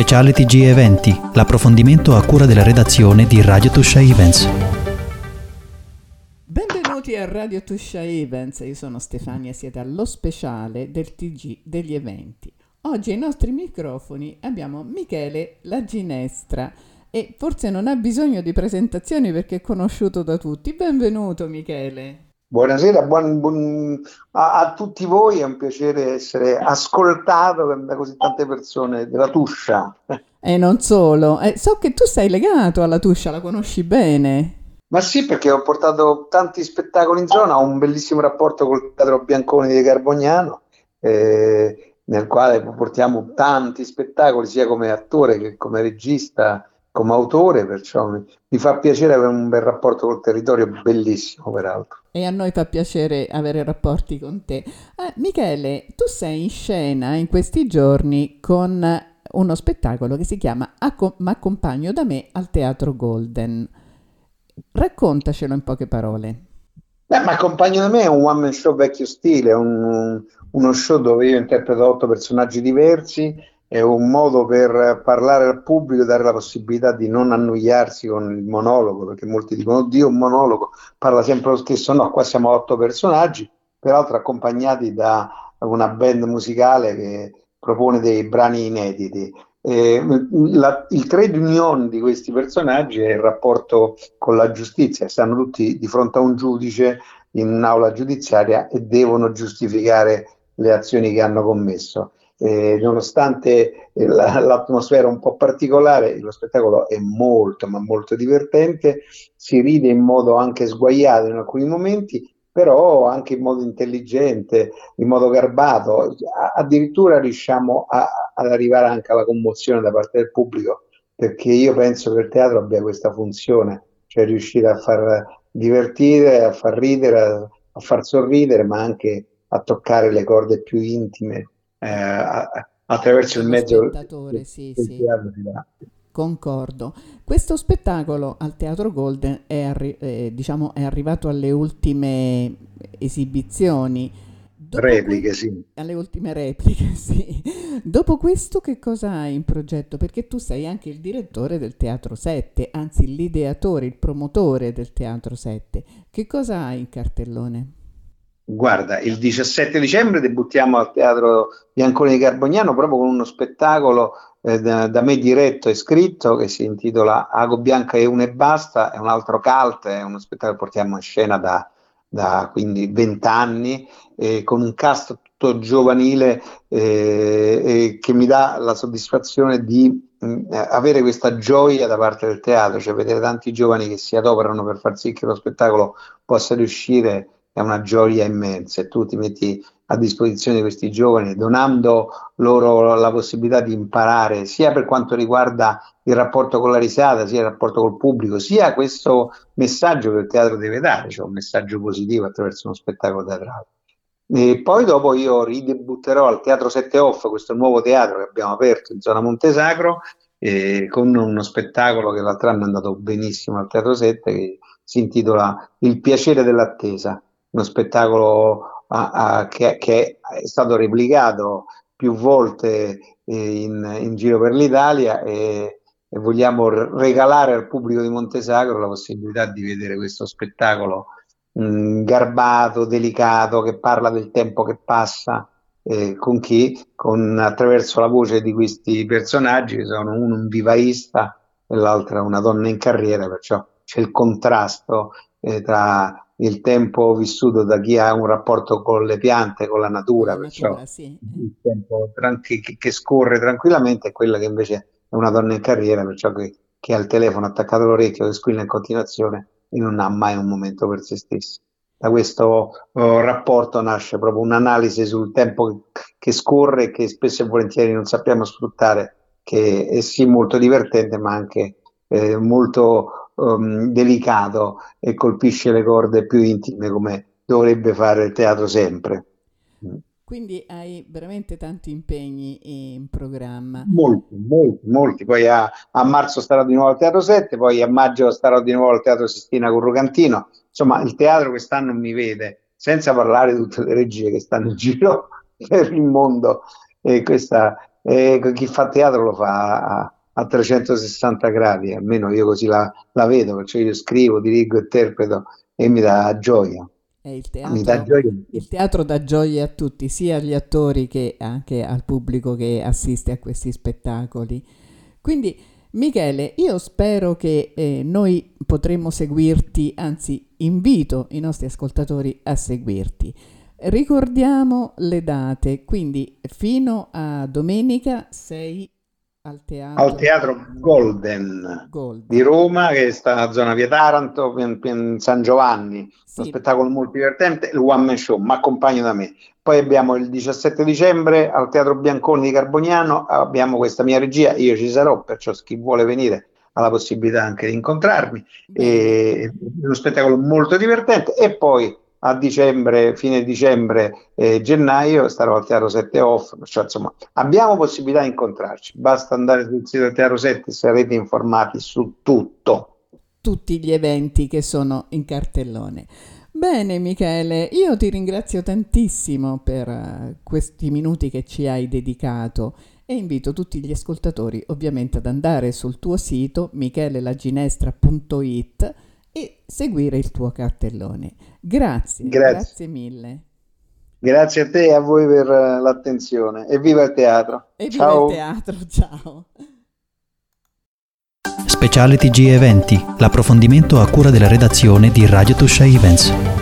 Speciale TG Eventi, l'approfondimento a cura della redazione di Radio Tuscia Events. Benvenuti a Radio Tuscia Events, io sono Stefania, siete allo speciale del TG degli eventi. Oggi ai nostri microfoni abbiamo Michele La Ginestra e forse non ha bisogno di presentazioni perché è conosciuto da tutti. Benvenuto Michele. Buonasera buon, buon, a, a, tutti voi, è un piacere essere ascoltato da così tante persone della Tuscia. E non solo, eh, so che tu sei legato alla Tuscia, la conosci bene. Ma sì, perché ho portato tanti spettacoli in zona, ho un bellissimo rapporto col Teatro Bianconi di Carbognano, eh, nel quale portiamo tanti spettacoli, sia come attore che come regista, come autore, perciò mi, mi, fa piacere avere un bel rapporto col territorio, bellissimo peraltro. E a noi fa piacere avere rapporti con te. Eh, Michele, tu sei in scena in questi giorni con uno spettacolo che si chiama M'accompagno da me al Teatro Golden. Raccontacelo in poche parole. Beh, M'accompagno da me è un one man show vecchio stile, un, uno show dove io interpreto otto personaggi diversi è un modo per parlare al pubblico e dare la possibilità di non annoiarsi con il monologo, perché molti dicono, oddio, un monologo, parla sempre lo stesso. No, qua siamo otto personaggi, peraltro accompagnati da una band musicale che propone dei brani inediti. Eh, la, il trade union di questi personaggi è il rapporto con la giustizia, stanno tutti di fronte a un giudice in un'aula giudiziaria e devono giustificare le azioni che hanno commesso eh, nonostante la, l'atmosfera un po' particolare, lo spettacolo è molto ma molto divertente, si ride in modo anche sguaiato in alcuni momenti, però anche in modo intelligente, in modo garbato, addirittura riusciamo a, ad arrivare anche alla commozione da parte del pubblico, perché io penso che il teatro abbia questa funzione, cioè riuscire a far divertire, a far ridere, a, a far sorridere, ma anche a toccare le corde più intime eh, attraverso il mezzo sì, sì. Concordo. Questo spettacolo al Teatro Golden è, arri- eh, diciamo, è arrivato alle ultime esibizioni. Dopo repliche, que- sì. Alle ultime repliche, sì. Dopo questo che cosa hai in progetto? Perché tu sei anche il direttore del Teatro 7, anzi l'ideatore, il promotore del Teatro 7. Che cosa hai in cartellone? Guarda, il 17 dicembre debuttiamo al Teatro Bianconi di Carbognano proprio con uno spettacolo eh, da, da, me diretto e scritto che si intitola Ago Bianca e una e basta, è un altro cult, è uno spettacolo che portiamo in scena da, da quindi 20 anni eh, con un cast tutto giovanile eh, che mi dà la soddisfazione di mm, avere questa gioia da parte del teatro, cioè vedere tanti giovani che si adoperano per far sì che lo spettacolo possa riuscire è una gioia immensa e tu ti metti a disposizione di questi giovani donando loro la possibilità di imparare sia per quanto riguarda il rapporto con la risata, sia il rapporto col pubblico, sia questo messaggio che il teatro deve dare, cioè un messaggio positivo attraverso uno spettacolo teatrale. E poi dopo io ridebutterò al Teatro 7 Off, questo nuovo teatro che abbiamo aperto in zona Montesacro, eh, con uno spettacolo che l'altro anno è andato benissimo al Teatro 7 che si intitola Il piacere dell'attesa uno spettacolo a, a, che, che, è stato replicato più volte eh, in, in, giro per l'Italia e, e, vogliamo regalare al pubblico di Montesagro la possibilità di vedere questo spettacolo mh, mm, garbato, delicato, che parla del tempo che passa. Eh, con chi? Con, attraverso la voce di questi personaggi che sono uno un vivaista e l'altra una donna in carriera, perciò c'è il contrasto eh, tra il tempo vissuto da chi ha un rapporto con le piante, con la natura, la perciò natura, sì. il tempo tranqu- che scorre tranquillamente è quella che invece è una donna in carriera, perciò che, che ha il telefono attaccato all'orecchio, che squilla in continuazione e non ha mai un momento per se stesso. Da questo uh, rapporto nasce proprio un'analisi sul tempo che, che scorre e che spesso e volentieri non sappiamo sfruttare, che è sì molto divertente ma anche eh, molto um, delicato e colpisce le corde più intime come dovrebbe fare il teatro sempre. Quindi hai veramente tanti impegni in programma. Molti, molti, molti. Poi a, a, marzo starò di nuovo al Teatro 7, poi a maggio starò di nuovo al Teatro Sistina con Rocantino. Insomma, il teatro quest'anno mi vede, senza parlare di tutte le regie che stanno in giro per il mondo. E questa e chi fa teatro lo fa a, a 360 gradi, almeno io così la, la vedo, perciò io scrivo, dirigo, interpreto e mi dà gioia. Il teatro, dà gioia. il teatro dà gioia a tutti, sia agli attori che anche al pubblico che assiste a questi spettacoli. Quindi, Michele, io spero che eh, noi potremo seguirti, anzi invito i nostri ascoltatori a seguirti. Ricordiamo le date, quindi fino a domenica 6 al teatro, al teatro Golden, Golden, di Roma, che sta nella zona via Taranto, in, San Giovanni. Sì. Uno spettacolo molto divertente, il One Man Show, ma accompagno da me. Poi abbiamo il 17 dicembre al Teatro Bianconi di Carbognano, abbiamo questa mia regia, io ci sarò, perciò chi vuole venire ha la possibilità anche di incontrarmi. E, uno spettacolo molto divertente. E poi a dicembre, fine dicembre, eh, gennaio, starò al Teatro 7 Off, cioè, insomma, abbiamo possibilità di incontrarci, basta andare sul sito del Teatro 7 e sarete informati su tutto. Tutti gli eventi che sono in cartellone. Bene Michele, io ti ringrazio tantissimo per uh, questi minuti che ci hai dedicato e invito tutti gli ascoltatori ovviamente ad andare sul tuo sito michelelaginestra.it e seguire il tuo cartellone. Grazie, grazie, grazie mille. Grazie a te e a voi per l'attenzione. E viva il teatro. E viva ciao. il teatro, ciao. Speciale TG Eventi, l'approfondimento a cura della redazione di Radio Tuscia Events.